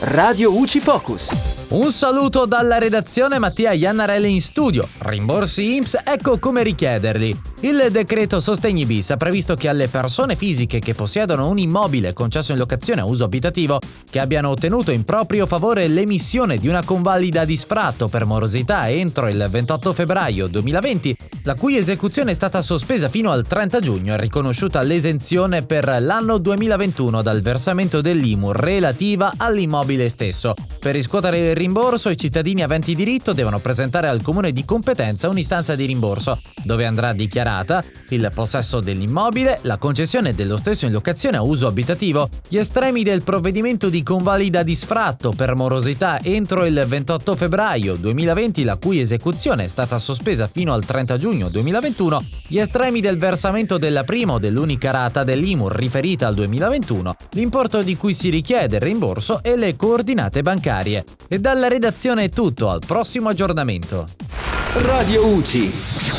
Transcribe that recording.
Radio UCI Focus. Un saluto dalla redazione Mattia Iannarelli in studio. Rimborsi IMSS, ecco come richiederli. Il decreto Sostegni bis ha previsto che alle persone fisiche che possiedono un immobile concesso in locazione a uso abitativo, che abbiano ottenuto in proprio favore l'emissione di una convalida di sfratto per morosità entro il 28 febbraio 2020, la cui esecuzione è stata sospesa fino al 30 giugno e riconosciuta l'esenzione per l'anno 2021 dal versamento dell'IMU relativa all'immobile stesso. Per riscuotere rimborso i cittadini aventi diritto devono presentare al comune di competenza un'istanza di rimborso, dove andrà dichiarata il possesso dell'immobile, la concessione dello stesso in locazione a uso abitativo, gli estremi del provvedimento di convalida di sfratto per morosità entro il 28 febbraio 2020, la cui esecuzione è stata sospesa fino al 30 giugno 2021, gli estremi del versamento della prima o dell'unica rata dell'IMU riferita al 2021, l'importo di cui si richiede il rimborso e le coordinate bancarie. E dalla redazione è tutto, al prossimo aggiornamento. Radio UCI.